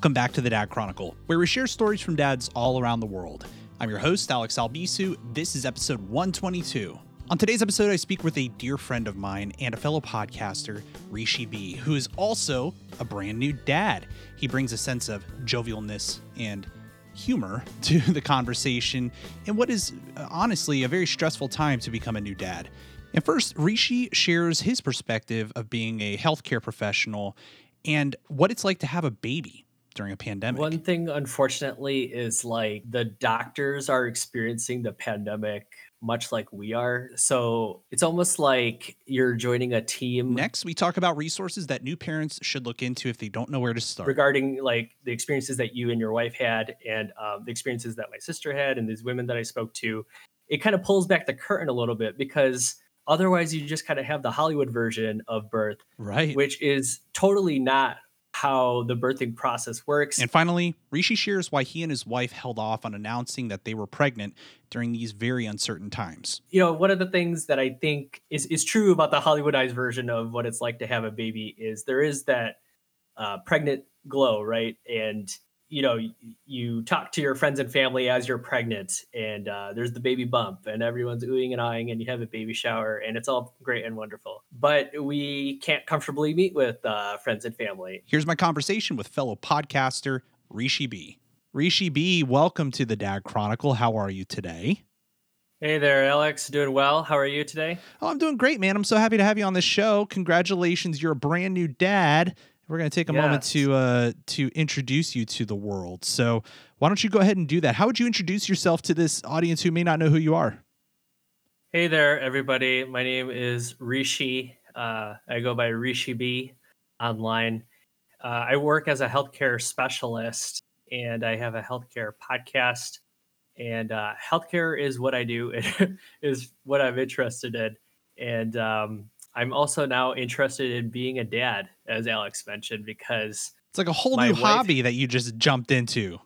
Welcome back to the Dad Chronicle, where we share stories from dads all around the world. I'm your host, Alex Albisu. This is episode 122. On today's episode, I speak with a dear friend of mine and a fellow podcaster, Rishi Bee, who is also a brand new dad. He brings a sense of jovialness and humor to the conversation in what is uh, honestly a very stressful time to become a new dad. And first, Rishi shares his perspective of being a healthcare professional and what it's like to have a baby during a pandemic. One thing, unfortunately, is like the doctors are experiencing the pandemic much like we are. So it's almost like you're joining a team. Next, we talk about resources that new parents should look into if they don't know where to start. Regarding like the experiences that you and your wife had, and um, the experiences that my sister had, and these women that I spoke to, it kind of pulls back the curtain a little bit because otherwise you just kind of have the Hollywood version of birth, right? Which is totally not how the birthing process works. And finally, Rishi shares why he and his wife held off on announcing that they were pregnant during these very uncertain times. You know, one of the things that I think is, is true about the Hollywoodized version of what it's like to have a baby is there is that uh, pregnant glow, right? And you know you talk to your friends and family as you're pregnant and uh, there's the baby bump and everyone's oohing and eyeing and you have a baby shower and it's all great and wonderful but we can't comfortably meet with uh, friends and family here's my conversation with fellow podcaster rishi bee rishi bee welcome to the dad chronicle how are you today Hey there, Alex. Doing well. How are you today? Oh, I'm doing great, man. I'm so happy to have you on the show. Congratulations, you're a brand new dad. We're going to take a yes. moment to uh, to introduce you to the world. So, why don't you go ahead and do that? How would you introduce yourself to this audience who may not know who you are? Hey there, everybody. My name is Rishi. Uh, I go by Rishi Bee online. Uh, I work as a healthcare specialist, and I have a healthcare podcast. And uh, healthcare is what I do. It is what I'm interested in. And um, I'm also now interested in being a dad, as Alex mentioned, because it's like a whole new wife, hobby that you just jumped into.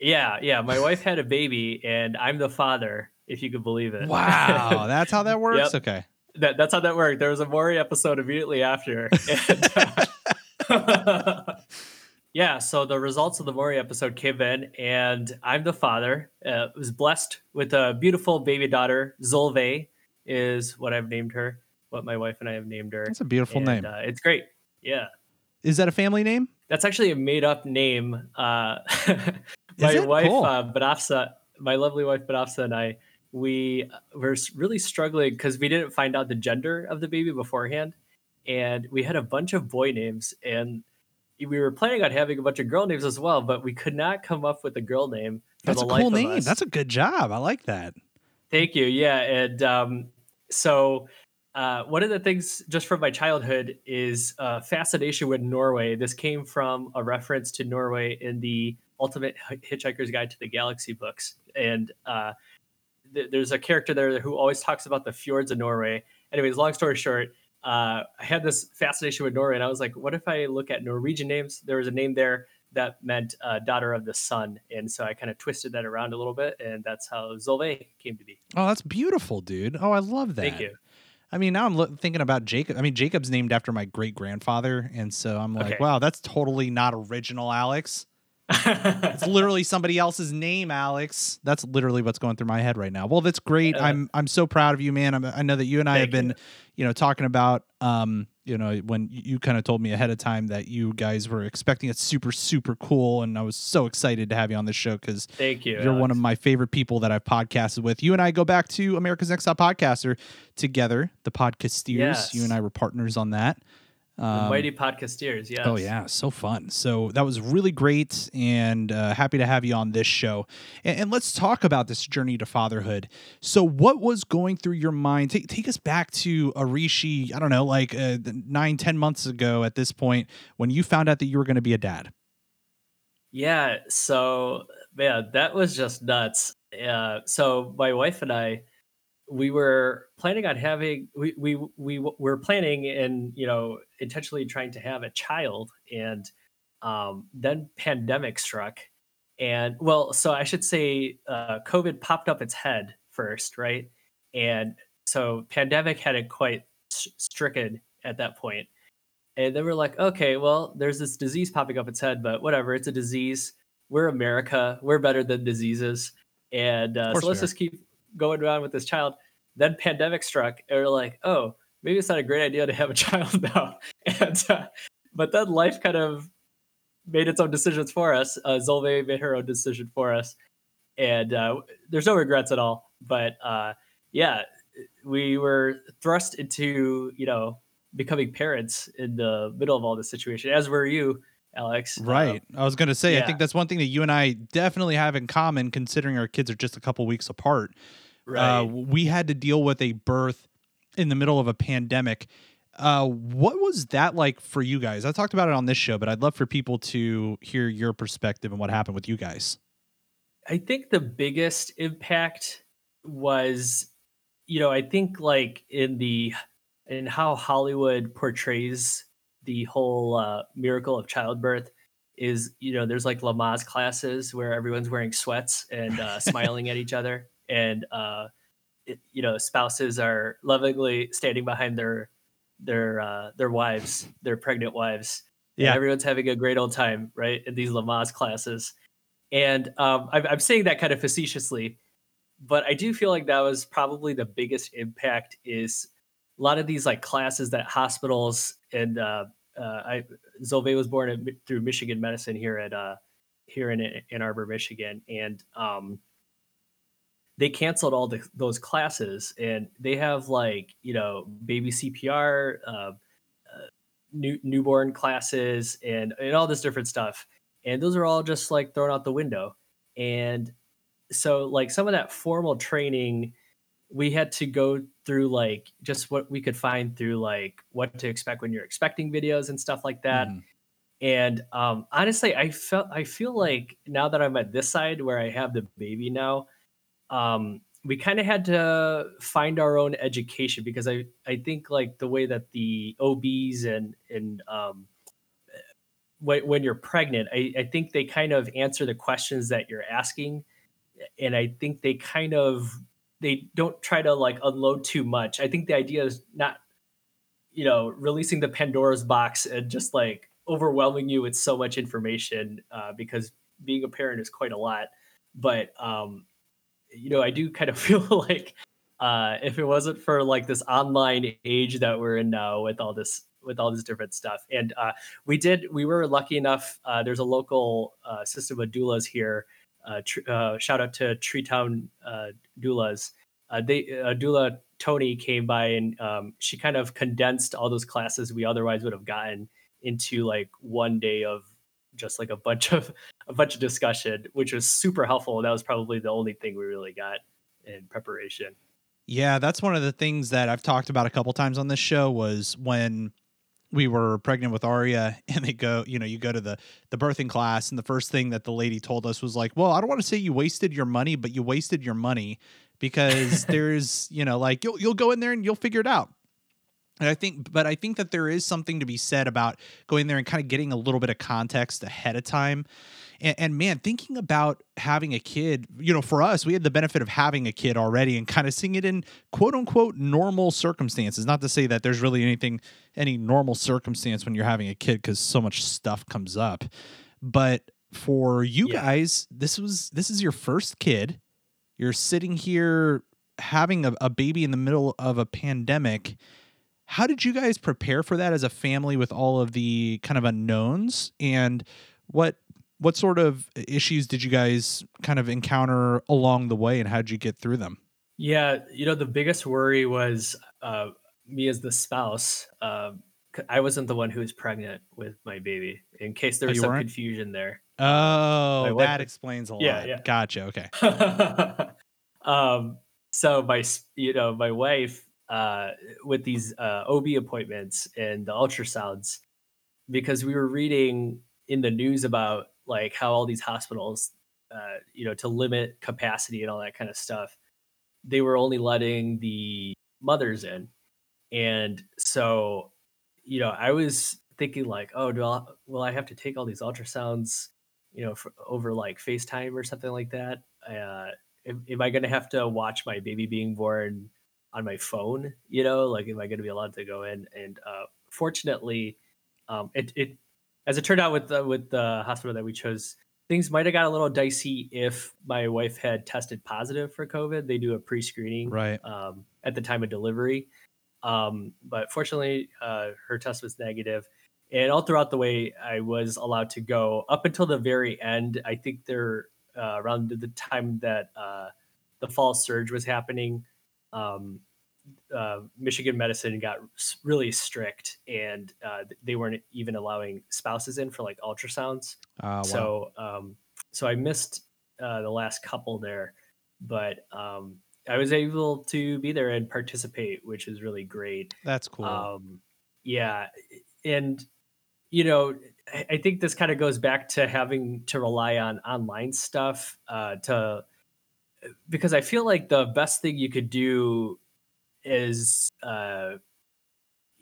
Yeah, yeah. My wife had a baby, and I'm the father, if you could believe it. Wow, that's how that works. yep. Okay, that, that's how that worked. There was a Maury episode immediately after. And, uh, yeah, so the results of the Maury episode came in, and I'm the father. Uh, was blessed with a beautiful baby daughter. Zolve is what I've named her what my wife and I have named her. That's a beautiful and, name. Uh, it's great. Yeah. Is that a family name? That's actually a made up name. Uh, my wife, cool. uh, Badafsa, my lovely wife, Badafsa, and I, we were really struggling because we didn't find out the gender of the baby beforehand. And we had a bunch of boy names and we were planning on having a bunch of girl names as well, but we could not come up with a girl name. That's a cool name. That's a good job. I like that. Thank you. Yeah. And um, so uh, one of the things just from my childhood is uh, fascination with Norway. This came from a reference to Norway in the Ultimate Hitchhiker's Guide to the Galaxy books, and uh, th- there's a character there who always talks about the fjords of Norway. Anyways, long story short, uh, I had this fascination with Norway, and I was like, what if I look at Norwegian names? There was a name there that meant uh, daughter of the sun, and so I kind of twisted that around a little bit, and that's how Zolve came to be. Oh, that's beautiful, dude. Oh, I love that. Thank you. I mean, now I'm lo- thinking about Jacob. I mean, Jacob's named after my great grandfather, and so I'm like, okay. wow, that's totally not original, Alex. it's literally somebody else's name, Alex. That's literally what's going through my head right now. Well, that's great. Uh, I'm I'm so proud of you, man. I'm, i know that you and I have been, you. you know, talking about um you know, when you kind of told me ahead of time that you guys were expecting it super, super cool. And I was so excited to have you on the show because thank you. You're Alex. one of my favorite people that I've podcasted with. You and I go back to America's Next Top Podcaster together, the Podcasteers. Yes. You and I were partners on that. Um, Mighty Podcasteers, yes. Oh yeah, so fun. So that was really great, and uh, happy to have you on this show. And, and, let's talk about this journey to fatherhood. So, what was going through your mind? Take take us back to Arishi. I don't know, like uh, nine, ten months ago at this point when you found out that you were going to be a dad. Yeah. So yeah, that was just nuts. Uh, so my wife and I we were planning on having we we we were planning and you know intentionally trying to have a child and um, then pandemic struck and well so i should say uh, covid popped up its head first right and so pandemic hadn't quite stricken at that point And then we're like, okay, well, there's this disease popping up its head, but whatever, it's a disease. We're America. We're better than diseases. And uh, so let's just keep going around with this child. Then pandemic struck, and we're like, oh, maybe it's not a great idea to have a child now. And uh, but then life kind of made its own decisions for us. Uh, Zolve made her own decision for us, and uh, there's no regrets at all. But uh, yeah, we were thrust into you know becoming parents in the middle of all this situation, as were you, Alex. Right. Um, I was going to say, yeah. I think that's one thing that you and I definitely have in common, considering our kids are just a couple weeks apart. Right. Uh, we had to deal with a birth in the middle of a pandemic. Uh, what was that like for you guys? I talked about it on this show, but I'd love for people to hear your perspective and what happened with you guys. I think the biggest impact was, you know, I think like in the in how Hollywood portrays the whole uh, miracle of childbirth is, you know, there's like Lamaze classes where everyone's wearing sweats and uh, smiling at each other, and uh, it, you know, spouses are lovingly standing behind their their uh, their wives, their pregnant wives. Yeah, everyone's having a great old time, right? In these Lamaze classes, and um, I'm, I'm saying that kind of facetiously, but I do feel like that was probably the biggest impact. Is a lot of these like classes that hospitals and uh, uh, I was born at, through Michigan Medicine here at uh, here in Ann Arbor, Michigan, and um, they canceled all the, those classes and they have like you know baby cpr uh, uh, new, newborn classes and, and all this different stuff and those are all just like thrown out the window and so like some of that formal training we had to go through like just what we could find through like what to expect when you're expecting videos and stuff like that mm. and um honestly i felt i feel like now that i'm at this side where i have the baby now um, we kind of had to find our own education because I, I think like the way that the OBs and and um, when, when you're pregnant, I, I think they kind of answer the questions that you're asking, and I think they kind of they don't try to like unload too much. I think the idea is not, you know, releasing the Pandora's box and just like overwhelming you with so much information uh, because being a parent is quite a lot. But um, you know, I do kind of feel like uh, if it wasn't for like this online age that we're in now with all this with all this different stuff, and uh, we did we were lucky enough. Uh, there's a local uh, system of doulas here. Uh, tr- uh, shout out to Treetown doulas. they doula Tony came by and um, she kind of condensed all those classes we otherwise would have gotten into like one day of just like a bunch of a bunch of discussion, which was super helpful. That was probably the only thing we really got in preparation. Yeah, that's one of the things that I've talked about a couple times on this show was when we were pregnant with Aria and they go, you know, you go to the the birthing class and the first thing that the lady told us was like, "Well, I don't want to say you wasted your money, but you wasted your money because there's, you know, like you'll you'll go in there and you'll figure it out." And I think, but I think that there is something to be said about going there and kind of getting a little bit of context ahead of time. And, and, man, thinking about having a kid, you know, for us, we had the benefit of having a kid already and kind of seeing it in quote unquote normal circumstances. Not to say that there's really anything, any normal circumstance when you're having a kid because so much stuff comes up. But for you yeah. guys, this was, this is your first kid. You're sitting here having a, a baby in the middle of a pandemic how did you guys prepare for that as a family with all of the kind of unknowns and what what sort of issues did you guys kind of encounter along the way and how did you get through them? Yeah, you know, the biggest worry was uh, me as the spouse. Uh, I wasn't the one who was pregnant with my baby. In case there oh, was oh, some weren't? confusion there. Oh, that explains a lot. Yeah, yeah. Gotcha. Okay. um, so my, you know, my wife uh, with these uh, OB appointments and the ultrasounds because we were reading in the news about like how all these hospitals, uh, you know, to limit capacity and all that kind of stuff, they were only letting the mothers in, and so, you know, I was thinking like, oh, do I, will I have to take all these ultrasounds, you know, for, over like FaceTime or something like that? Uh, am, am I going to have to watch my baby being born? On my phone you know like am i going to be allowed to go in and uh, fortunately Um, it it as it turned out with the with the hospital that we chose, things might have got a little dicey if my wife had tested positive for COVID. They do a pre-screening right um, at the time of delivery, um, but fortunately, uh, her test was. And all throughout the way, I was allowed to go up until the very end. I think they're uh, around the time that uh, the fall surge was happening. Um, uh, Michigan medicine got really strict, and uh, they weren't even allowing spouses in for like ultrasounds. uh, wow. So, um, so I missed uh, the last couple there, but um, I was able to be there and participate, which is really great. that's cool Um, yeah, and you know, I, I think this kind of goes back to having to rely on online stuff uh, to because I feel like the best thing you could do is uh,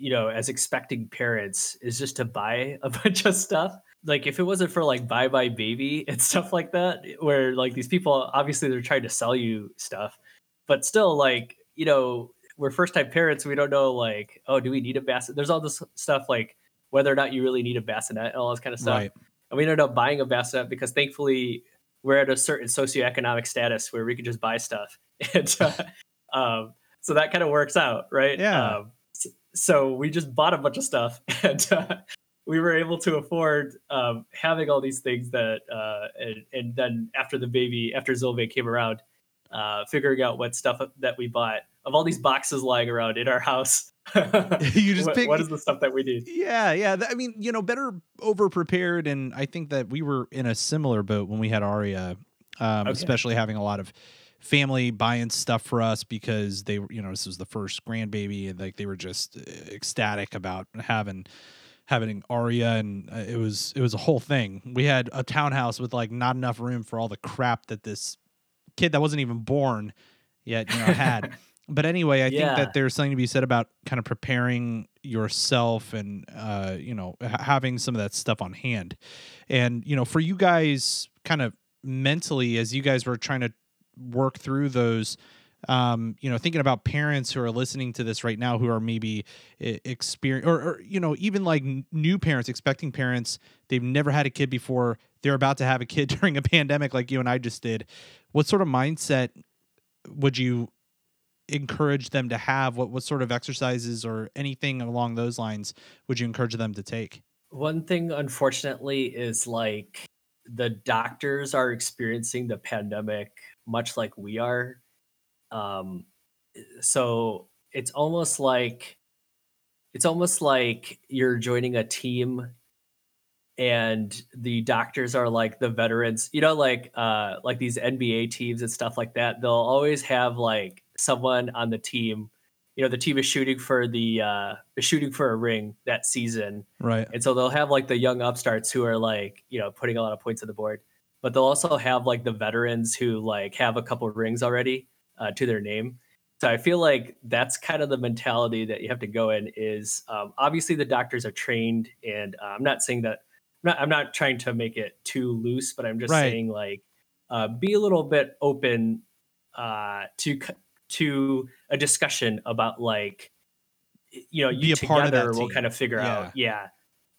you know, as expecting parents is just to buy a bunch of stuff. Like if it wasn't for like Buy Buy Baby and stuff like that, where like these people obviously they're trying to sell you stuff, but still like you know we're first time parents, we don't know like oh do we need a bassinet? There's all this stuff like whether or not you really need a bassinet and all this kind of stuff. right And we ended up buying a bassinet because thankfully we're at a certain socioeconomic status where we can just buy stuff, and uh, um, so that kind of works out, right? Yeah. Um, so we just bought a bunch of stuff, and uh, we were able to afford um, having all these things that, uh, and, and then after the baby, after Zolve came around, uh, figuring out what stuff that we bought of all these boxes lying around in our house. You just what, pick- what is the stuff that we need? Yeah, yeah. I mean, you know, better over prepared, and I think that we were in a similar boat when we had Aria, um, Okay. especially having a lot of family buying stuff for us because they, you know, this was the first grandbaby, and like they were just uh, ecstatic about having having Aria, and uh, it was it was a whole thing. We had a townhouse with like not enough room for all the crap that this kid that wasn't even born yet, you know, had. but anyway, I think that there's something to be said about kind of preparing yourself and uh, you know having some of that stuff on hand. And you know, for you guys, kind of mentally, as you guys were trying to work through those. Um, you know, thinking about parents who are listening to this right now, who are maybe experience, or, or you know, even like new parents, expecting parents, they've never had a kid before, they're about to have a kid during a pandemic, like you and I just did. What sort of mindset would you encourage them to have? What what sort of exercises or anything along those lines would you encourage them to take? One thing, unfortunately, is like the doctors are experiencing the pandemic much like we are. Um, so it's almost like it's almost like you're joining a team and the doctors are like the veterans you know like uh like these nba teams and stuff like that they'll always have like someone on the team you know the team is shooting for the uh is shooting for a ring that season Right. and so they'll have like the young upstarts who are like, you know, putting a lot of points on the board. But they'll also have like the veterans who like have a couple rings already uh, to their name. So I feel like that's kind of the mentality that you have to go in is um, obviously the doctors are trained and uh, I'm not saying that I'm not, I'm not trying to make it too loose, but I'm just Right. saying like uh, be a little bit open uh, to to a discussion about like you know Be you a part of that together will kind of figure Yeah. out yeah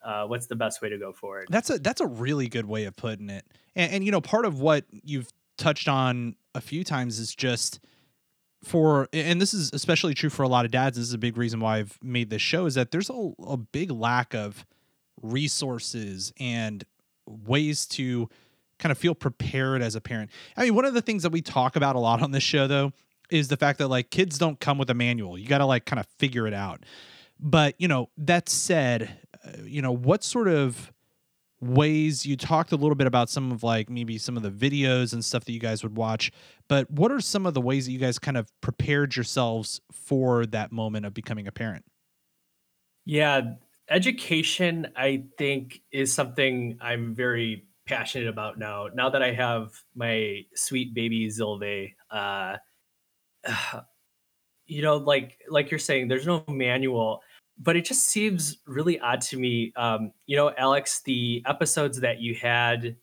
uh, what's the best way to go forward. That's a that's a really good way of putting it. And, and you know, part of what you've touched on a few times is just for and this is especially true for a lot of dads. This is a big reason why I've made this show is that there's a, a big lack of resources and ways to kind of feel prepared as a parent. I mean, one of the things that we talk about a lot on this show though is the fact that like kids don't come with a manual. You got to like kind of figure it out. But, you know, that said, uh, you know, what sort of ways you talked a little bit about some of like maybe some of the videos and stuff that you guys would watch, but what are some of the ways that you guys kind of prepared yourselves for that moment of becoming a parent? Yeah, education I think is something I'm very passionate about now. Now that I have my sweet baby Zilve, uh, you know, like like you're saying, there's no manual, but it just seems really odd to me. Um, you know, Alex, the episodes that you had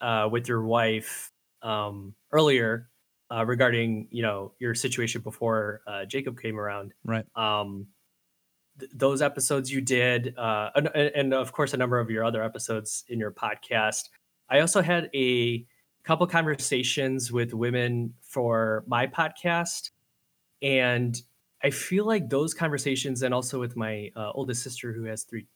uh, with your wife um, earlier uh, regarding you know your situation before uh, Jacob came around Right. um th- those episodes you did, uh, and, and of course a number of your other episodes in your podcast. I also had a couple conversations with women for my podcast, and I feel like those conversations, and also with my uh, oldest sister who has three,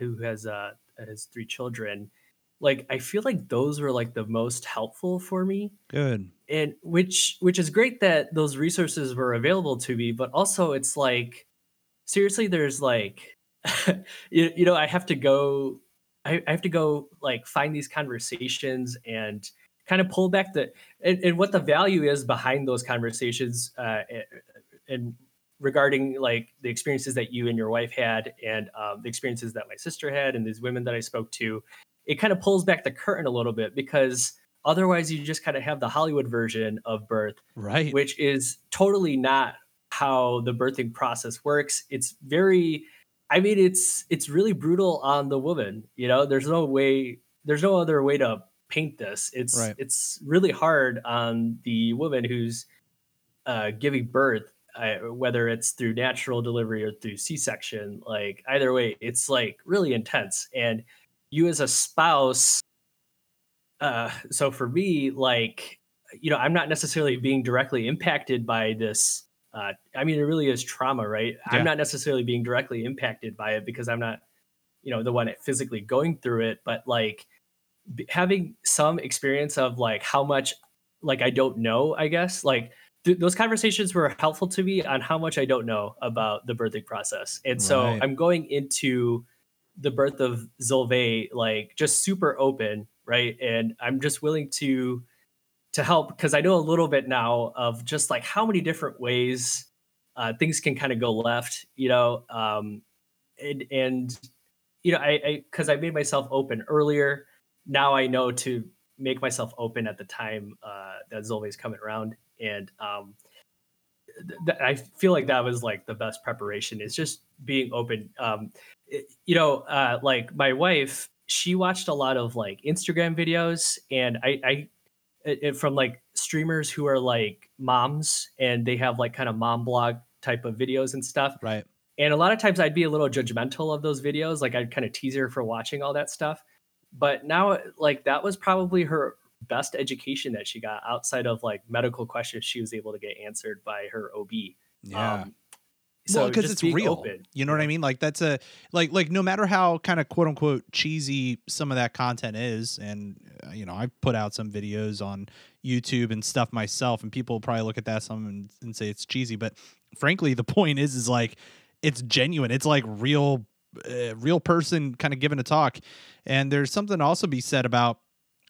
who has uh, has three children, like I feel like those were like the most helpful for me. Good. And which which is great that those resources were available to me, but also it's like seriously there's like you, you know I have to go I, I have to go like find these conversations and kind of pull back the and, and what the value is behind those conversations uh, and regarding like the experiences that you and your wife had and um, the experiences that my sister had and these women that I spoke to it kind of pulls back the curtain a little bit because otherwise you just kind of have the Hollywood version of birth, right? Which is totally not how the birthing process works. It's very, I mean, it's it's really brutal on the woman. You know, there's no way, there's no other way to paint this. It's right. it's really hard on the woman who's uh, giving birth. Uh, whether it's through natural delivery or through C-section, like either way, it's like really intense. And you as a spouse uh so for me like you know i'm not necessarily being directly impacted by this uh i mean it really is trauma right yeah. i'm not necessarily being directly impacted by it because i'm not you know the one physically going through it but like having some experience of like how much like i don't know i guess like th- those conversations were helpful to me on how much i don't know about the birthing process and so right. i'm going into the birth of Zolve like just super open, right? And I'm just willing to to help because I know a little bit now of just like how many different ways uh, things can kind of go left, you know. Um, and, and you know, I because I, I, made myself open earlier. Now I know to make myself open at the time uh, that Zolve is coming around, and um, th- I feel like that was like the best preparation is just being open. Um, you know, uh, like my wife, she watched a lot of like Instagram videos, and I, I it, from like streamers who are like moms, and they have like kind of mom blog type of videos and stuff. Right. And a lot of times I'd be a little judgmental of those videos, like I'd kind of tease her for watching all that stuff. But now, like that was probably her best education that she got outside of like medical questions she was able to get answered by her OB. Yeah. Um, so well, because it's real. Open. You know what I mean? Like that's a like like no matter how kind of quote unquote cheesy some of that content is, and uh, you know I put out some videos on YouTube and stuff myself, and people probably look at that some and, and say it's cheesy, but frankly, the point is is like it's genuine. It's like real, uh, real person kind of giving a talk, and there's something also be said about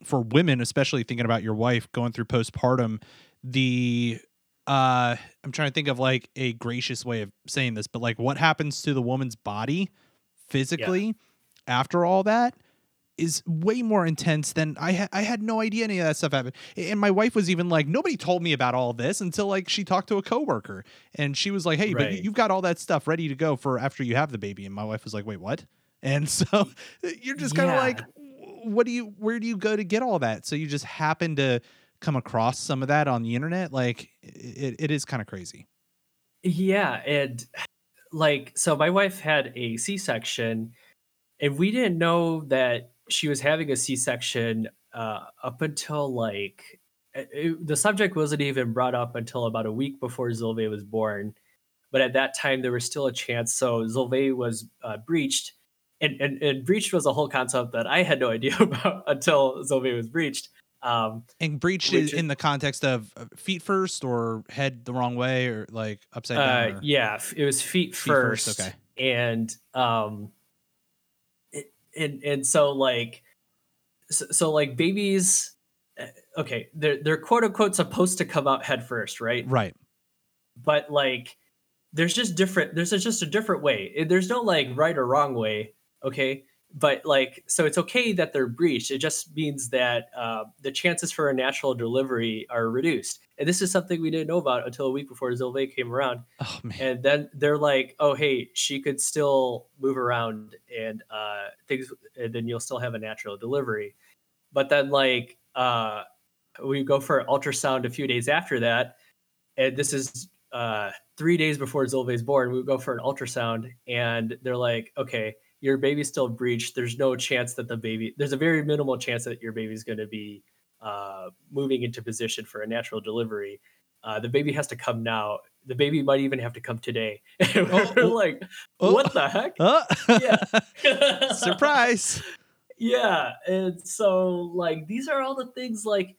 for women, especially thinking about your wife going through postpartum, the uh I'm trying to think of like a gracious way of saying this, but like what happens to the woman's body physically yeah. after all that is way more intense than I ha- I had no idea any of that stuff happened. And my wife was even like, nobody told me about all this until like she talked to a coworker, and she was like, hey, right. but you've got all that stuff ready to go for after you have the baby. And my wife was like, wait, what? And so you're just kind of yeah. like, what do you where do you go to get all that? So you just happen to come across some of that on the internet. Like it, it is kind of crazy. Yeah, and like so my wife had a C-section and we didn't know that she was having a C-section uh, up until like it, the subject wasn't even brought up until about a week before Zolve was born. But at that time, there was still a chance. So Zolve was uh, breached and, and, and breached was a whole concept that I had no idea about until Zolve was breached. Um, and breached is in the context of feet first or head the wrong way or like upside down. Uh, yeah, it was feet, feet first, first. Okay, and um, it, and and so like, so, so like babies, eh, okay, they're they're quote unquote supposed to come out head first, right? Right. But like, there's just different. There's just a different way. There's no like right or wrong way okay? But like so it's okay that they're breached. It just means that uh, the chances for a natural delivery are reduced. And this is something we didn't know about until a week before Zilve came around. Oh, and then they're like oh hey she could still move around and uh, things and then you'll still have a natural delivery. But then like uh, we go for an ultrasound a few days after that and this is uh, three days before Zolve's born, we go for an ultrasound, and they're like, "Okay, your baby's still breached. There's no chance that the baby. There's a very minimal chance that your baby's going to be uh, moving into position for a natural delivery. Uh, the baby has to come now. The baby might even have to come today." And we're Oh, oh, like, oh. "What the heck?" Yeah. Surprise. yeah and so like these are all the things like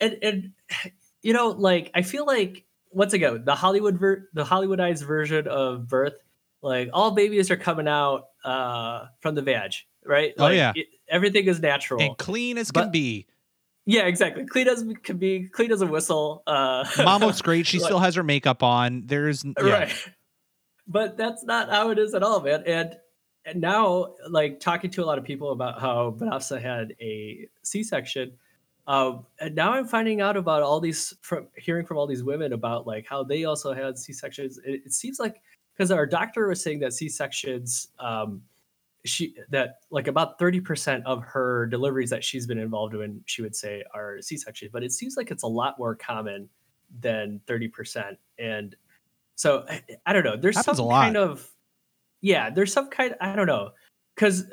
and and you know like i feel like once again the hollywood ver- the hollywoodized version of birth like all babies are coming out uh from the vag right Oh, yeah. it- everything is natural And clean as can be. yeah exactly clean as can be clean as a whistle uh Mom looks great. She like- still has her makeup on. There's yeah. right but that's not how it is at all man and and now like talking to a lot of people about how Vanessa had a c-section um and now i'm finding out about all these from hearing from all these women about like how they also had c-sections it, it seems like because our doctor was saying that c-sections um she that like about 30% of her deliveries that she's been involved in she would say are c-sections but it seems like it's a lot more common than 30% and so i, I don't know there's Happens some kind of yeah there's some kind i don't know because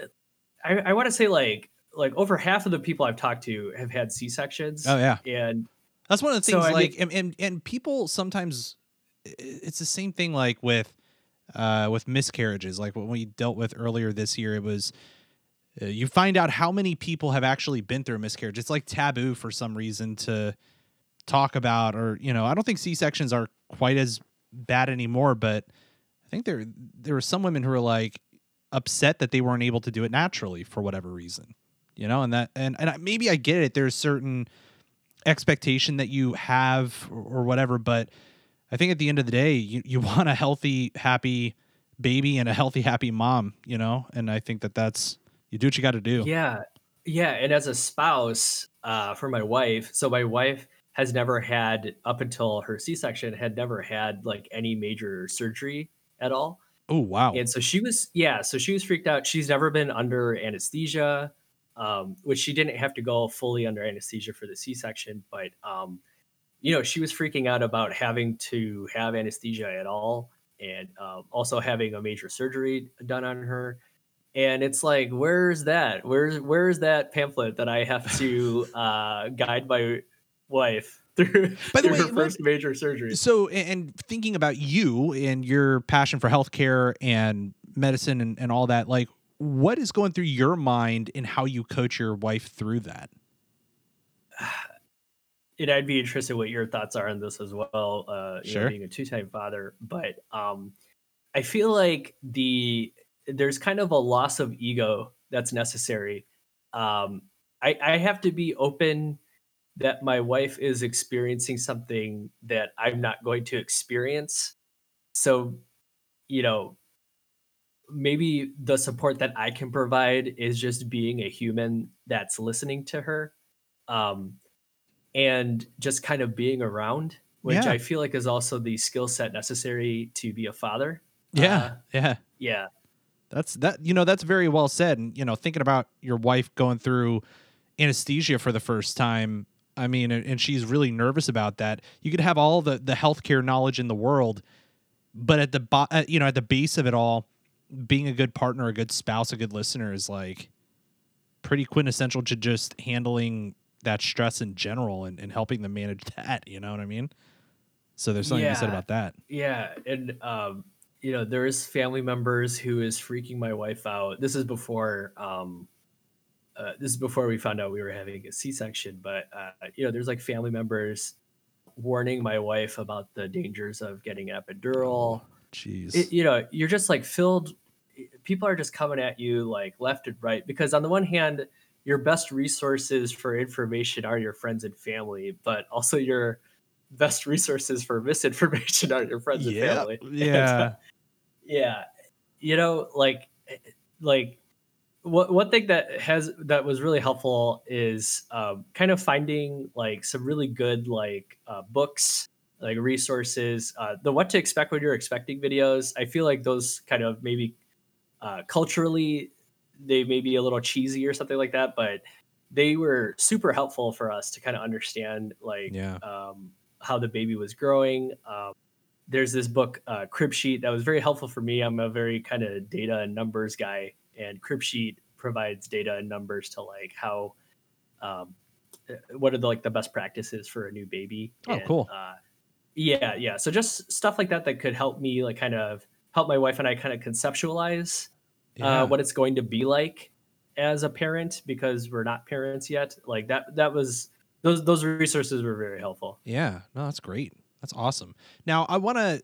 i, I want to say like like over half of the people i've talked to have had c-sections Oh yeah. and That's one of the So, things. I like, and, and and people sometimes, it's the same thing. Like with, uh, with miscarriages. Like what we dealt with earlier this year, it was. Uh, you find out how many people have actually been through a miscarriage. It's like taboo for some reason to talk about, or you know, I don't think C sections are quite as bad anymore. But I think there there were some women who were like upset that they weren't able to do it naturally for whatever reason, you know, and that and and I, maybe I get it. There's certain expectation that you have or, or whatever but i think at the end of the day you, you want a healthy happy baby and a healthy happy mom you know and i think that that's you do what you got to do Yeah. Yeah. And as a spouse uh, for my wife, so my wife has never had, up until her C section, had never had like any major surgery at all. oh wow And so she was, yeah, so she was freaked out. She's never been under anesthesia, um, which she didn't have to go fully under anesthesia for the C section. But, um, you know, she was freaking out about having to have anesthesia at all and um, also having a major surgery done on her. And it's like, where's that? Where's where's that pamphlet that I have to uh, guide my wife through, By the way, her first major surgery? so and thinking about you and your passion for healthcare and medicine and, and all that like what is going through your mind in how you coach your wife through that and I'd be interested what your thoughts are on this as well. Uh, you know, Sure. being a two-time father, but um, I feel like the there's kind of a loss of ego that's necessary. Um, I, I have to be open that my wife is experiencing something that I'm not going to experience. So, you know, maybe the support that I can provide is just being a human that's listening to her. Um, and just kind of being around, which Yeah. I feel like is also the skill set necessary to be a father. yeah Uh, yeah yeah. That's that you know that's very well said and you know thinking about your wife going through anesthesia for the first time I mean and she's really nervous about that you could have all the the healthcare knowledge in the world but at the bo- uh, you know at the base of it all being a good partner a good spouse a good listener is like pretty quintessential to just handling that stress in general and, and helping them manage that you know what I mean so there's something to be said about that Yeah, and um, you know, there is family members who is freaking my wife out. This is before um, uh, this is before we found out we were having a C-section. But uh, you know, there's like family members warning my wife about the dangers of getting epidural. jeez It, you know, you're just like filled. People are just coming at you like left and right because on the one hand, your best resources for information are your friends and family, but also your best resources for misinformation are your friends and yeah family. And, yeah. yeah. You know like like what one thing that has that was really helpful is um, kind of finding like some really good like uh, books like resources. Uh, the what to expect when you're expecting videos i feel like those kind of maybe uh, culturally they may be a little cheesy or something like that but they were super helpful for us to kind of understand like yeah um, how the baby was growing. Um, there's this book, uh, Cribsheet, that was very helpful for me. I'm a very kind of data and numbers guy, and Cribsheet provides data and numbers to like how, um, uh, what are the like the best practices for a new baby. Oh, and, cool. Uh, yeah, yeah. So just stuff like that that could help me like kind of help my wife and I kind of conceptualize Yeah. uh, what it's going to be like as a parent because we're not parents yet. Like that, that was those those resources were very helpful. Yeah, no, that's great. That's awesome. Now, I want to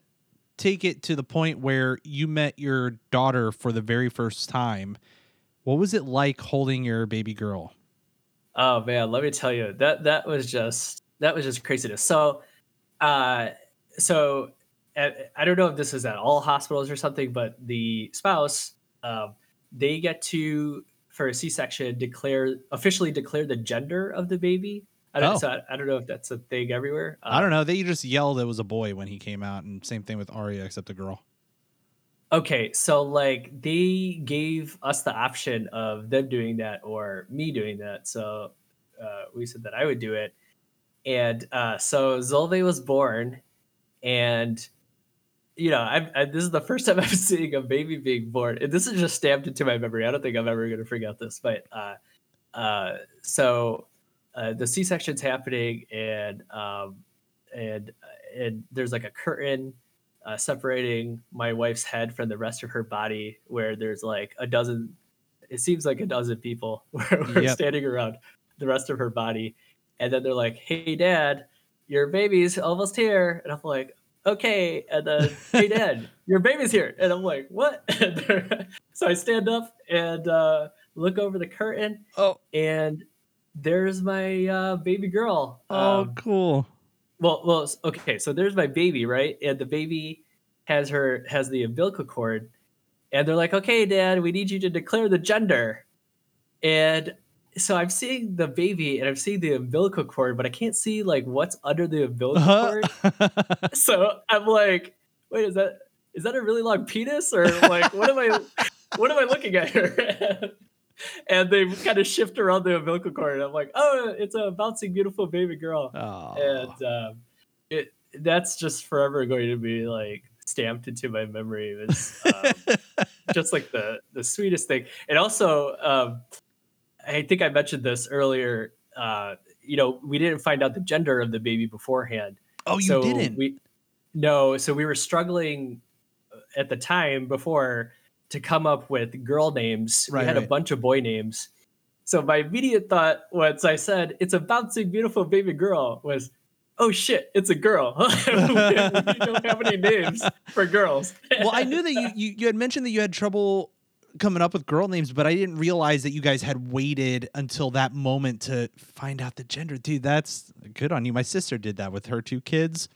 take it to the point where you met your daughter for the very first time. What was it like holding your baby girl? Oh man, let me tell you that that was just that was just craziness. So, uh, so at, I don't know if this is at all hospitals or something, but the spouse, um, they get to for a C-section declare officially declare the gender of the baby. I don't, Oh. so I, I don't know if that's a thing everywhere. I don't know. They just yelled it was a boy when he came out, and same thing with Aria, except a girl. Okay, so like they gave us the option of them doing that or me doing that. So uh, we said that I would do it. And uh, so Zolve was born, and you know, I, I, this is the first time I'm seeing a baby being born, and this is just stamped into my memory. I don't think I'm ever going to forget this. But uh, uh, so uh, the C-section's happening, and um, and and there's like a curtain uh, separating my wife's head from the rest of her body, where there's like a dozen. It seems like a dozen people were Yep. standing around the rest of her body, and then they're like, "Hey, Dad, your baby's almost here," and I'm like, "Okay," and then, "Hey, Dad, your baby's here," and I'm like, "What?" And so I stand up and uh, look over the curtain, Oh, and there's my uh, baby girl. oh, Um, cool. well, well, okay. So there's my baby, right? And the baby has her has the umbilical cord, and they're like, "Okay, Dad, we need you to declare the gender." And so I'm seeing the baby, and I'm seeing the umbilical cord, but I can't see like what's under the umbilical cord. So I'm like, "Wait, is that is that a really long penis, or like what am I what am I looking at here?" and they kind of shift around the umbilical cord, and I'm like, "Oh, it's a bouncing, beautiful baby girl." oh, and um, it that's just forever going to be like stamped into my memory. It's um, just like the the sweetest thing, and also um, I think I mentioned this earlier. Uh, you know, we didn't find out the gender of the baby beforehand. oh, you so didn't. We no, so we were struggling uh, at the time before to come up with girl names. Right, we had a bunch of boy names. So my immediate thought once I said it's a bouncing beautiful baby girl was, oh shit, it's a girl. we, we don't have any names for girls. well, I knew that you, you you had mentioned that you had trouble coming up with girl names, but I didn't realize that you guys had waited until that moment to find out the gender. Dude, that's good on you. My sister did that with her two kids,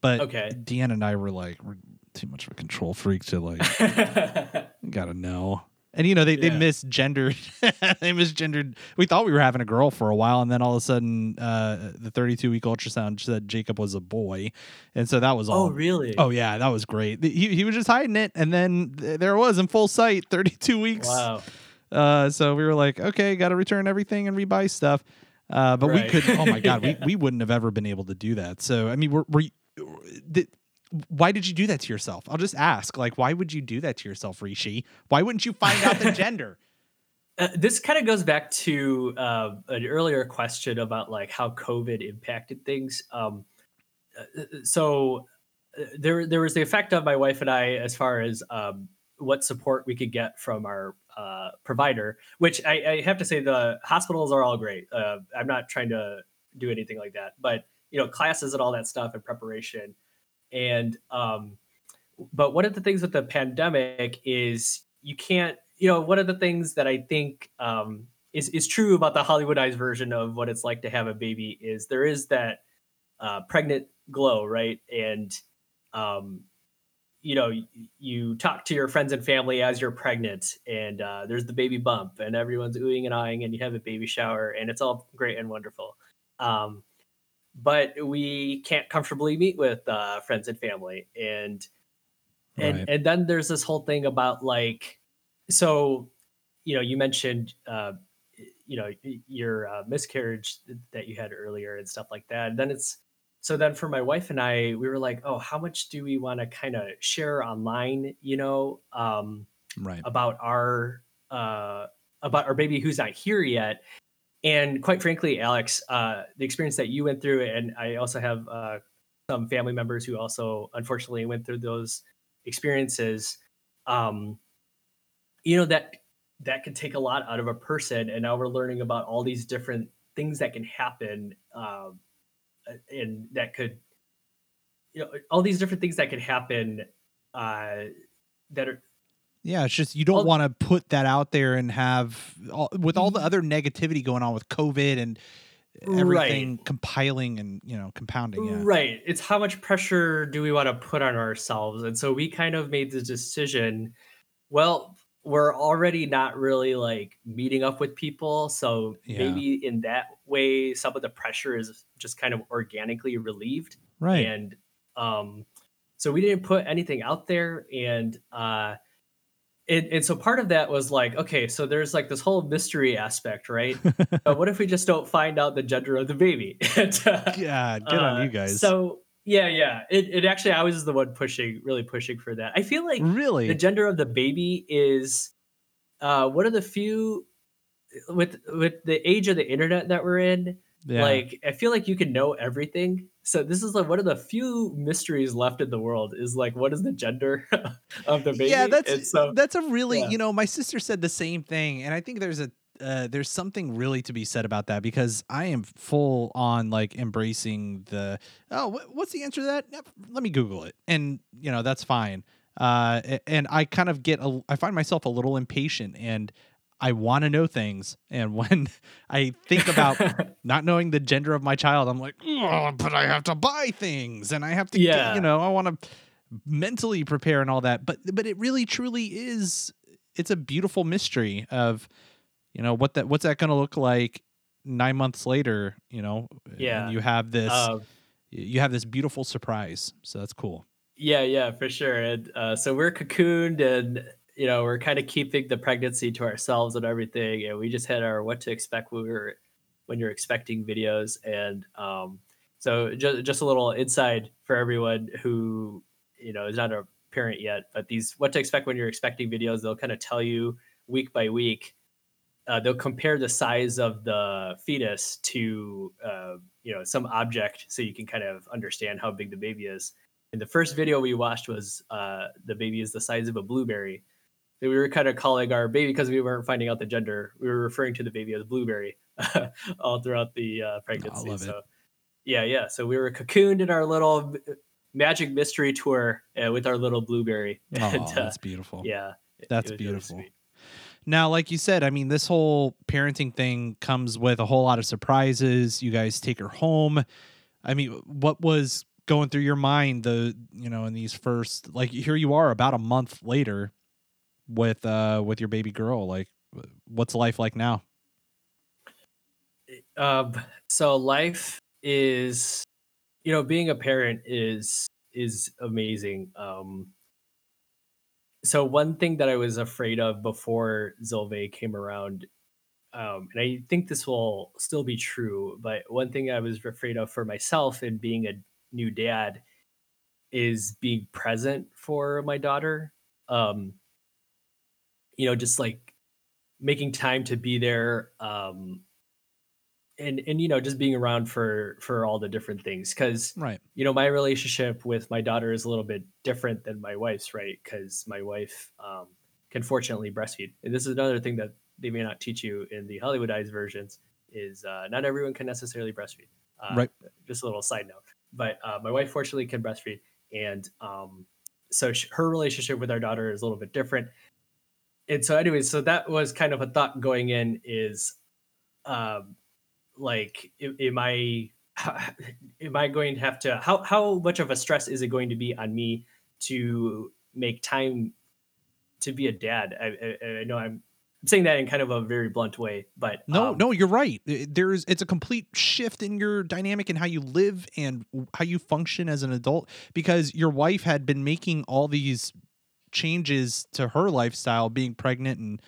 but Okay. Deanna and I were like, we're too much of a control freak to like gotta know. And you know they, they misgendered they misgendered. We thought we were having a girl for a while, and then all of a sudden, uh, the 32 week ultrasound said Jacob was a boy, and so that was all. oh really? Oh yeah, that was great. He he was just hiding it, and then th- there it was in full sight, 32 weeks. wow. Uh, so we were like, okay, got to return everything and rebuy stuff. Uh, but we Right. could. Oh my god, we, we wouldn't have ever been able to do that. So I mean, were, were did, why did you do that to yourself? I'll just ask, like, why would you do that to yourself, Rishi? Why wouldn't you find out the gender? Uh, this kind of goes back to uh, an earlier question about like how COVID impacted things. Um, uh, so uh, there, there was the effect of my wife and I as far as um, what support we could get from our uh, provider. Which I, I have to say, the hospitals are all great. Uh, I'm not trying to do anything like that, but you know, classes and all that stuff and preparation. And um, but one of the things with the pandemic is you can't you know one of the things that i think um, is, is true about the hollywoodized version of what it's like to have a baby is there is that uh, pregnant glow right? And um, you know you, talk to your friends and family as you're pregnant and uh, there's the baby bump and everyone's oohing and eyeing and you have a baby shower and it's all great and wonderful. Um, but we can't comfortably meet with uh, friends and family and and Right. and then there's this whole thing about like so you know you mentioned uh you know your uh, miscarriage that you had earlier and stuff like that and then it's so then for my wife and I, we were like, oh, how much do we want to kind of share online, you know, um, Right. about our uh, about our baby who's not here yet. And quite frankly, Alex, uh, the experience that you went through, and I also have uh, some family members who also unfortunately went through those experiences. Um, you know that that can take a lot out of a person, and now we're learning about all these different things that can happen, um, and that could, you know, all these different things that could happen uh, that are Yeah, it's just you don't want to put that out there and have all, with all the other negativity going on with COVID and Right. everything compiling and you know compounding. Yeah. Right. It's how much pressure do we want to put on ourselves? And so we kind of made the decision, well, we're already not really like meeting up with people. So Yeah. maybe in that way, some of the pressure is just kind of organically relieved. Right. And um, so we didn't put anything out there. And uh, and, and so part of that was like, okay, so there's like this whole mystery aspect, right? but what if we just don't find out the gender of the baby? and, uh, yeah. Good on uh, you guys. So yeah, yeah. It, it actually I was the one pushing, really pushing for that. I feel like really. the gender of the baby is uh one of the few with with the age of the internet that we're in, yeah. like I feel like you can know everything. So this is like one of the few mysteries left in the world is like what is the gender of the baby? Yeah, that's so that's a really yeah. you know my sister said the same thing, and I think there's a uh, there's something really to be said about that because I am full on like embracing the oh wh- what's the answer to that? Let me Google it, and you know that's fine. Uh, and I kind of get a, I find myself a little impatient and. I want to know things, and when I think about not knowing the gender of my child, I'm like, oh, but I have to buy things, and I have to, get, you know, I want to mentally prepare and all that. But but it really truly is. It's a beautiful mystery of, you know, what that what's that going to look like nine months later. You know, Yeah. and you have this uh, you have this beautiful surprise. So that's cool. Yeah, yeah, for sure. And uh, so we're cocooned, and you know we're kind of keeping the pregnancy to ourselves and everything. And we just had our what to expect when we were when you're expecting videos, and um, so just just a little inside for everyone who you know is not a parent yet. But these what to expect when you're expecting videos, they'll kind of tell you week by week. Uh, they'll compare the size of the fetus to uh, you know some object, so you can kind of understand how big the baby is. And the first video we watched was uh, the baby is the size of a blueberry. So we were kind of calling our baby because we weren't finding out the gender. We were referring to the baby as blueberry all throughout the uh, pregnancy. love it. so yeah, yeah. So we were cocooned in our little magic mystery tour uh, with our little blueberry. Oh, And, uh, that's beautiful. yeah, That's was beautiful. Now, like you said, I mean, this whole parenting thing comes with a whole lot of surprises. You guys take her home. I mean, what was going through your mind the you know in these first like here you are about a month later with uh with your baby girl like what's life like now Um, so life is, you know, being a parent is is amazing. Um, so one thing that I was afraid of before Zilve came around, um, and I think this will still be true, but one thing I was afraid of for myself in being a new dad is being present for my daughter. Um, you know, just like making time to be there. Um, and and you know just being around for for all the different things. Because right. you know my relationship with my daughter is a little bit different than my wife's right? Because my wife um, can fortunately breastfeed. And this is another thing that they may not teach you in the hollywoodized versions is uh, not everyone can necessarily breastfeed. Uh, Right. just a little side note. But uh, my wife fortunately can breastfeed and um, so sh- her relationship with our daughter is a little bit different and so anyways so that was kind of a thought going in is um, like am, i am i going to have to how how much of a stress is it going to be on me to make time to be a dad? I i, I know i'm I'm saying that in kind of a very blunt way but no um, no you're right. There's it's a complete shift in your dynamic and how you live and how you function as an adult because your wife had been making all these changes to her lifestyle being pregnant and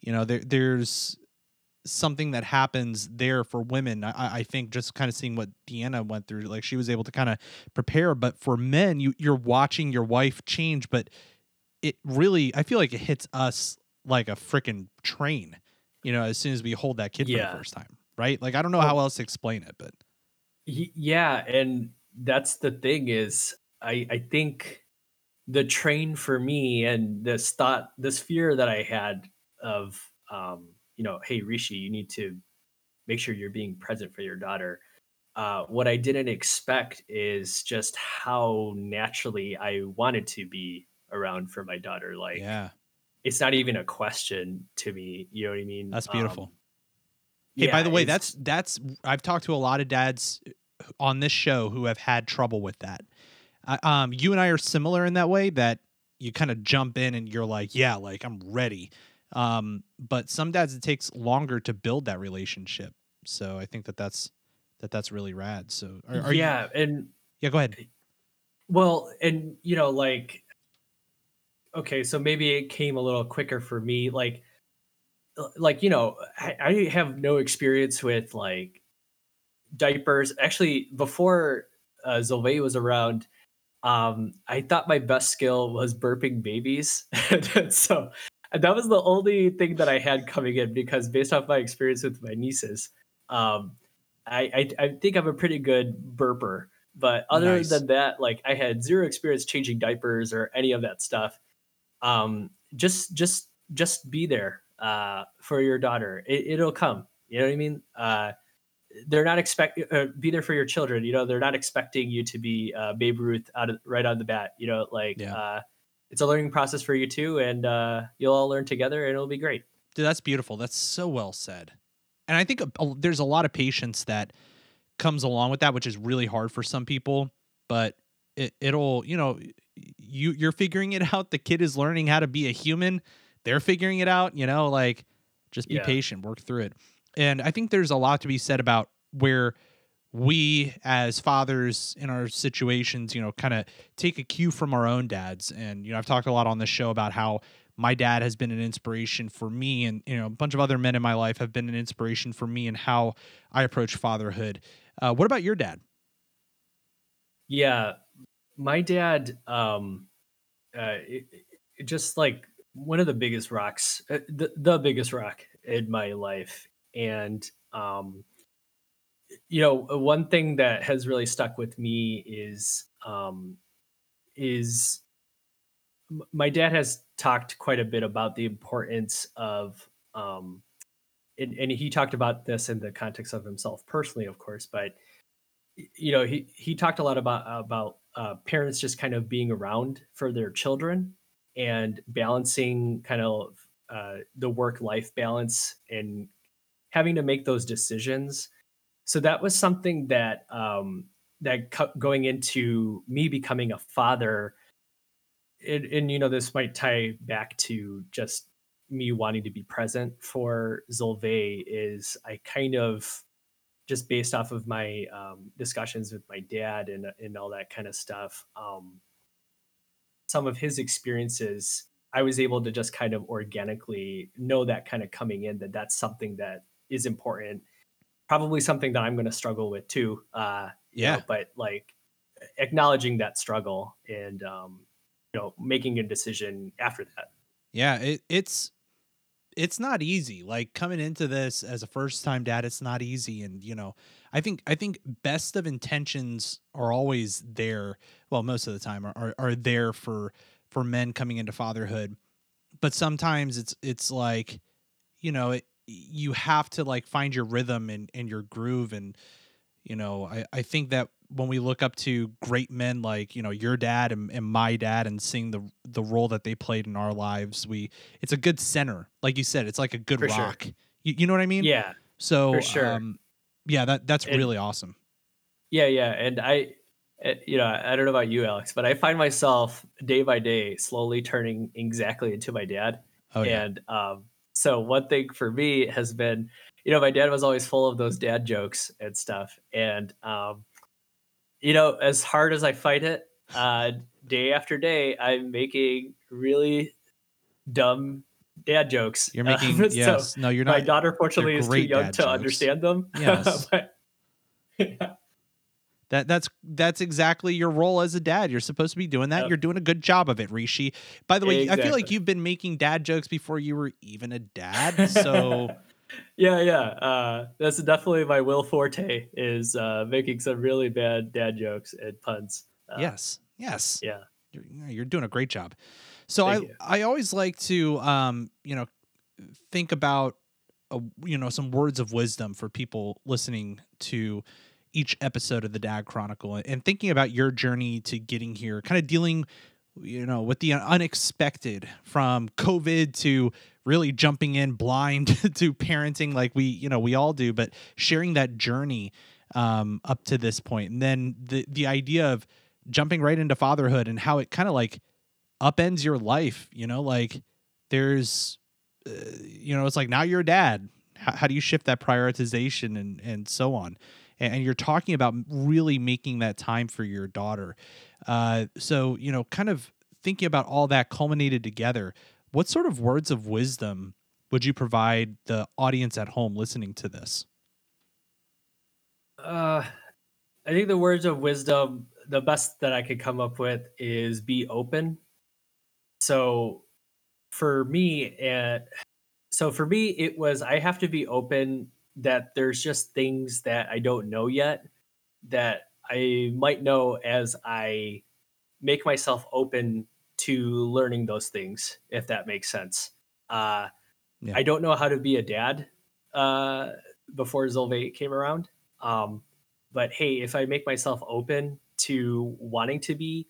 you know there there's something that happens there for women. I, I think just kind of seeing what Deanna went through, like she was able to kind of prepare. But for men, you you're watching your wife change, but it really, I feel like it hits us like a freaking train. You know, as soon as we hold that kid Yeah. for the first time, right? Like I don't know how else to explain it, but yeah and that's the thing is i i think the train for me and this thought this fear that i had of um you know hey rishi you need to make sure you're being present for your daughter uh what i didn't expect is just how naturally i wanted to be around for my daughter like yeah, it's not even a question to me you know what i mean that's beautiful. Um, Hey, by the way, that's that's I've talked to a lot of dads on this show who have had trouble with that. Uh, um, you and I are similar in that way that you kind of jump in and you're like, yeah, like I'm ready. Um, but some dads it takes longer to build that relationship. So I think that that's that that's really rad. So are, are you- yeah and yeah, go ahead. Well, and you know, like, okay, so maybe it came a little quicker for me. Like, like you know, I, I have no experience with like diapers. Actually, before uh, Zolve was around, um, I thought my best skill was burping babies. So that was the only thing that I had coming in because based off my experience with my nieces, um, I, I I think I'm a pretty good burper. But other Nice. than that, like I had zero experience changing diapers or any of that stuff. Um, just just just be there uh, for your daughter. It, it'll come. You know what I mean? Uh, they're not expect uh, be there for your children. You know, they're not expecting you to be uh, Babe Ruth out of right out of the bat. You know, like Yeah. uh, it's a learning process for you too, and uh, you'll all learn together, and it'll be great. Dude, that's beautiful. That's so well said. And I think a, a- there's a lot of patience that comes along with that, which is really hard for some people. But it, it'll, you know, you you're figuring it out. The kid is learning how to be a human. They're figuring it out. You know, like just be Yeah. patient, work through it. And I think there's a lot to be said about where we as fathers in our situations, you know, kind of take a cue from our own dads. And, you know, I've talked a lot on this show about how my dad has been an inspiration for me and, you know, a bunch of other men in my life have been an inspiration for me and how I approach fatherhood. Uh, what about your dad? Yeah, my dad, um, uh, it, it- just like one of the biggest rocks, uh, the the biggest rock in my life, and um, you know, one thing that has really stuck with me is um, is my dad has talked quite a bit about the importance of um, and, and he talked about this in the context of himself personally, of course, but you know, he he talked a lot about about uh, parents just kind of being around for their children and balancing kind of uh, the work life balance and having to make those decisions. So that was something that um, that going into me becoming a father, and, and you know, this might tie back to just me wanting to be present for Zolve is I kind of just based off of my um, discussions with my dad and and all that kind of stuff. Um, some of his experiences, I was able to just kind of organically know that kind of coming in that that's something that is important. Probably something that I'm going to struggle with too. Uh, you know, Yeah. but like acknowledging that struggle and um, you know making a decision after that. Yeah, it, it's it's not easy. Like coming into this as a first time dad, it's not easy. And you know, I think I think best of intentions are always there. Well, most of the time are are, are there for for men coming into fatherhood. But sometimes it's it's like, you know, it, you have to like find your rhythm and, and your groove and you know, I, I think that when we look up to great men like, you know, your dad and, and my dad and seeing the the role that they played in our lives, we it's a good center. Like you said, it's like a good For sure. rock. You, you know what I mean? Yeah, So for sure. um yeah, that that's And- really awesome. Yeah, yeah, and I, eh, you know, I don't know about you, Alex, but I find myself day by day slowly turning exactly into my dad. Oh yeah. And um, so one thing for me has been, you know, my dad was always full of those dad jokes and stuff, and um, you know, as hard as I fight it, uh, day after day, I'm making really dumb dad jokes. You're making Uh, yes. so no, you're not. my daughter, fortunately, is too young to jokes. understand them. Yes. but That that's that's exactly your role as a dad. You're supposed to be doing that. Yep. You're doing a good job of it, Rishi. By the way, I feel like you've been making dad jokes before you were even a dad. So yeah, yeah. Uh, that's definitely my will forte is uh, making some really bad dad jokes and puns. Uh, yes, yes, Yeah. you're, you're doing a great job. So I you. I always like to um you know think about uh you know some words of wisdom for people listening to each episode of the Dad Chronicle and thinking about your journey to getting here, kind of dealing you know with the unexpected from COVID to really jumping in blind to parenting like we you know we all do, but sharing that journey um up to this point. And then the the idea of jumping right into fatherhood and how it kind of like upends your life you know like there's uh, you know it's like now you're a dad. How, how do you shift that prioritization and and so on and, you're talking about really making that time for your daughter uh so you know kind of thinking about all that culminated together what sort of words of wisdom would you provide the audience at home listening to this Uh, I think the words of wisdom, the best that I could come up with is be open. So for me, and so for me, it was I have to be open that there's just things that I don't know yet that I might know as I make myself open to learning those things, if that makes sense. Uh, Yeah. I don't know how to be a dad uh, before Zolve came around. Um, but hey, if I make myself open to wanting to be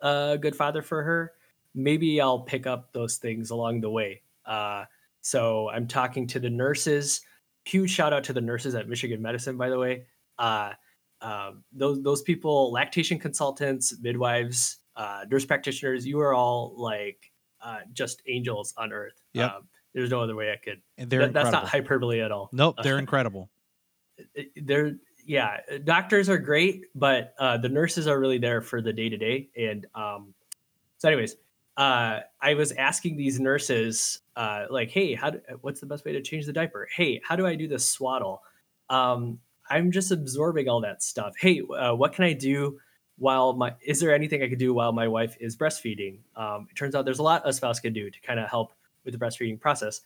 a good father for her, maybe I'll pick up those things along the way. Uh, so I'm talking to the nurses. Huge shout out to the nurses at Michigan Medicine, by the way. Uh, um, those those people, lactation consultants, midwives, uh, nurse practitioners, you are all like uh, just angels on earth. Yeah, Um, there's no other way I could. and they're that- that's not hyperbole at all. nope they're incredible They're yeah, doctors are great, but uh, the nurses are really there for the day to day. And um, so, anyways, uh, I was asking these nurses, uh, like, "Hey, how? Do, what's the best way to change the diaper? Hey, how do I do the swaddle? Um, I'm just absorbing all that stuff. Hey, uh, what can I do while my? Is there anything I could do while my wife is breastfeeding? Um, it turns out there's a lot a spouse can do to kind of help with the breastfeeding process.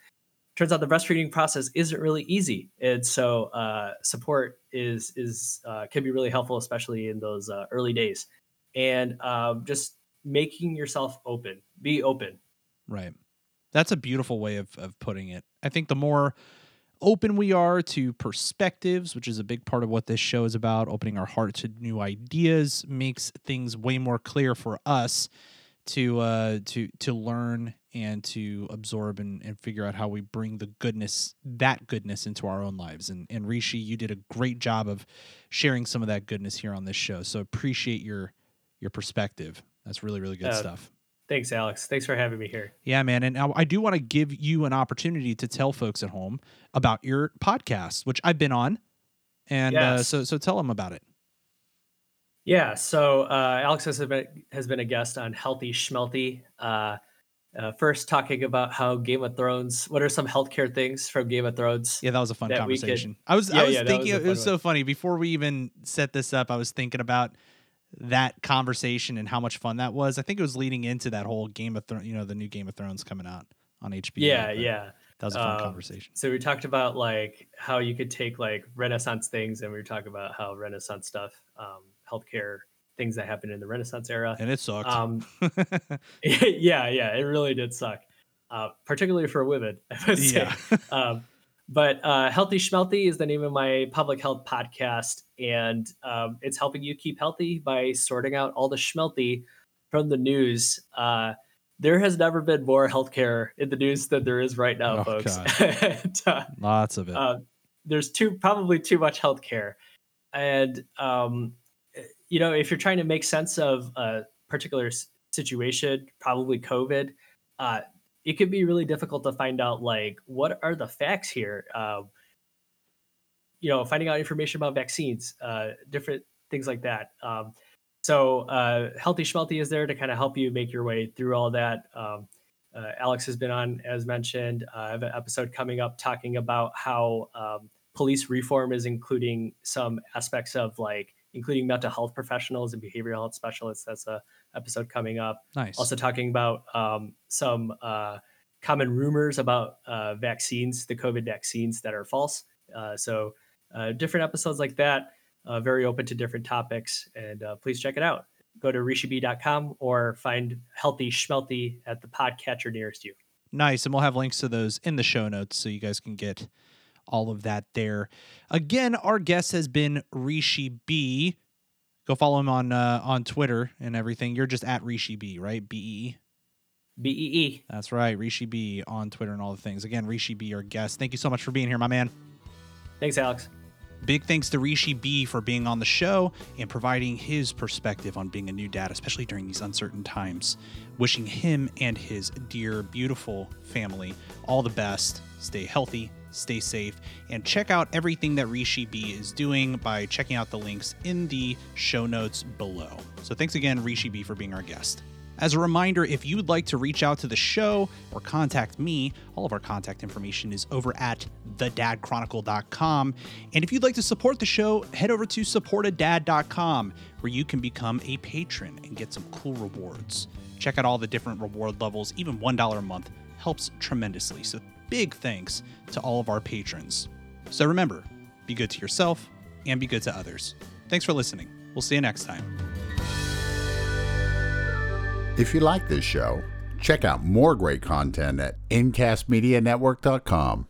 Turns out the breastfeeding process isn't really easy, and so uh, support is is uh, can be really helpful, especially in those uh, early days. And um, just making yourself open, be open. Right. That's a beautiful way of, of putting it. I think the more open we are to perspectives, which is a big part of what this show is about, opening our heart to new ideas makes things way more clear for us to uh to to learn and to absorb and, and figure out how we bring the goodness that goodness into our own lives. And and Rishi, you did a great job of sharing some of that goodness here on this show. So appreciate your your perspective. That's really, really good Uh, stuff. Thanks, Alex. Thanks for having me here. Yeah, man. And now I do want to give you an opportunity to tell folks at home about your podcast, which I've been on. And uh, so, so tell them about it. Yeah, so uh, Alex has been has been a guest on Healthy Schmelty. Uh, uh, first, talking about how Game of Thrones. What are some healthcare things from Game of Thrones? Yeah, that was a fun we could- conversation. I was, Yeah, I was yeah, thinking was it was fun so funny before we even set this up. I was thinking about that conversation and how much fun that was. I think it was leading into that whole Game of Thrones, you know, the new Game of Thrones coming out on HBO. Yeah, but yeah. That was a fun Um, conversation. So we talked about like how you could take like Renaissance things, and we were talking about how Renaissance stuff, um, healthcare things that happened in the Renaissance era. And it sucked. Um, yeah, yeah, it really did suck, uh, particularly for women. I would say. yeah. um, but uh, Healthy Schmelty is the name of my public health podcast, and um, it's helping you keep healthy by sorting out all the schmelty from the news. Uh, there has never been more healthcare in the news than there is right now, Oh, folks. And, uh, Lots of it. uh, there's too probably too much healthcare, and um, you know if you're trying to make sense of a particular situation, probably COVID, uh, it could be really difficult to find out like what are the facts here. Um, you know, finding out information about vaccines, uh, different things like that. Um, so, uh, Healthy Schmelty is there to kind of help you make your way through all that. Um, uh, Alex has been on, as mentioned. Uh, I have an episode coming up talking about how um, police reform is including some aspects of like including mental health professionals and behavioral health specialists. That's a episode coming up. Nice. Also talking about um, some uh, common rumors about uh, vaccines, the COVID vaccines that are false. Uh, so uh, different episodes like that. Uh, very open to different topics, and uh, please check it out. Go to rishibee.com or find Healthy Schmelty at the podcatcher nearest you. Nice. And we'll have links to those in the show notes so you guys can get all of that there. Again, our guest has been Rishi Bee. Go follow him on uh, on Twitter and everything. You're just at Rishi Bee, right? B E. B E E. That's right, Rishi Bee on Twitter and all the things. Again, Rishi Bee, our guest. Thank you so much for being here, my man. Thanks, Alex. Big thanks to Rishi Bee for being on the show and providing his perspective on being a new dad, especially during these uncertain times. Wishing him and his dear, beautiful family all the best. Stay healthy, stay safe, and check out everything that Rishi Bee is doing by checking out the links in the show notes below. So thanks again, Rishi Bee, for being our guest. As a reminder, if you would like to reach out to the show or contact me, all of our contact information is over at thedadchronicle.com. And if you'd like to support the show, head over to supportadad.com where you can become a patron and get some cool rewards. Check out all the different reward levels, even $1 a month helps tremendously. So big thanks to all of our patrons. So remember, be good to yourself and be good to others. Thanks for listening. We'll see you next time. If you like this show, check out more great content at incastmedianetwork.com.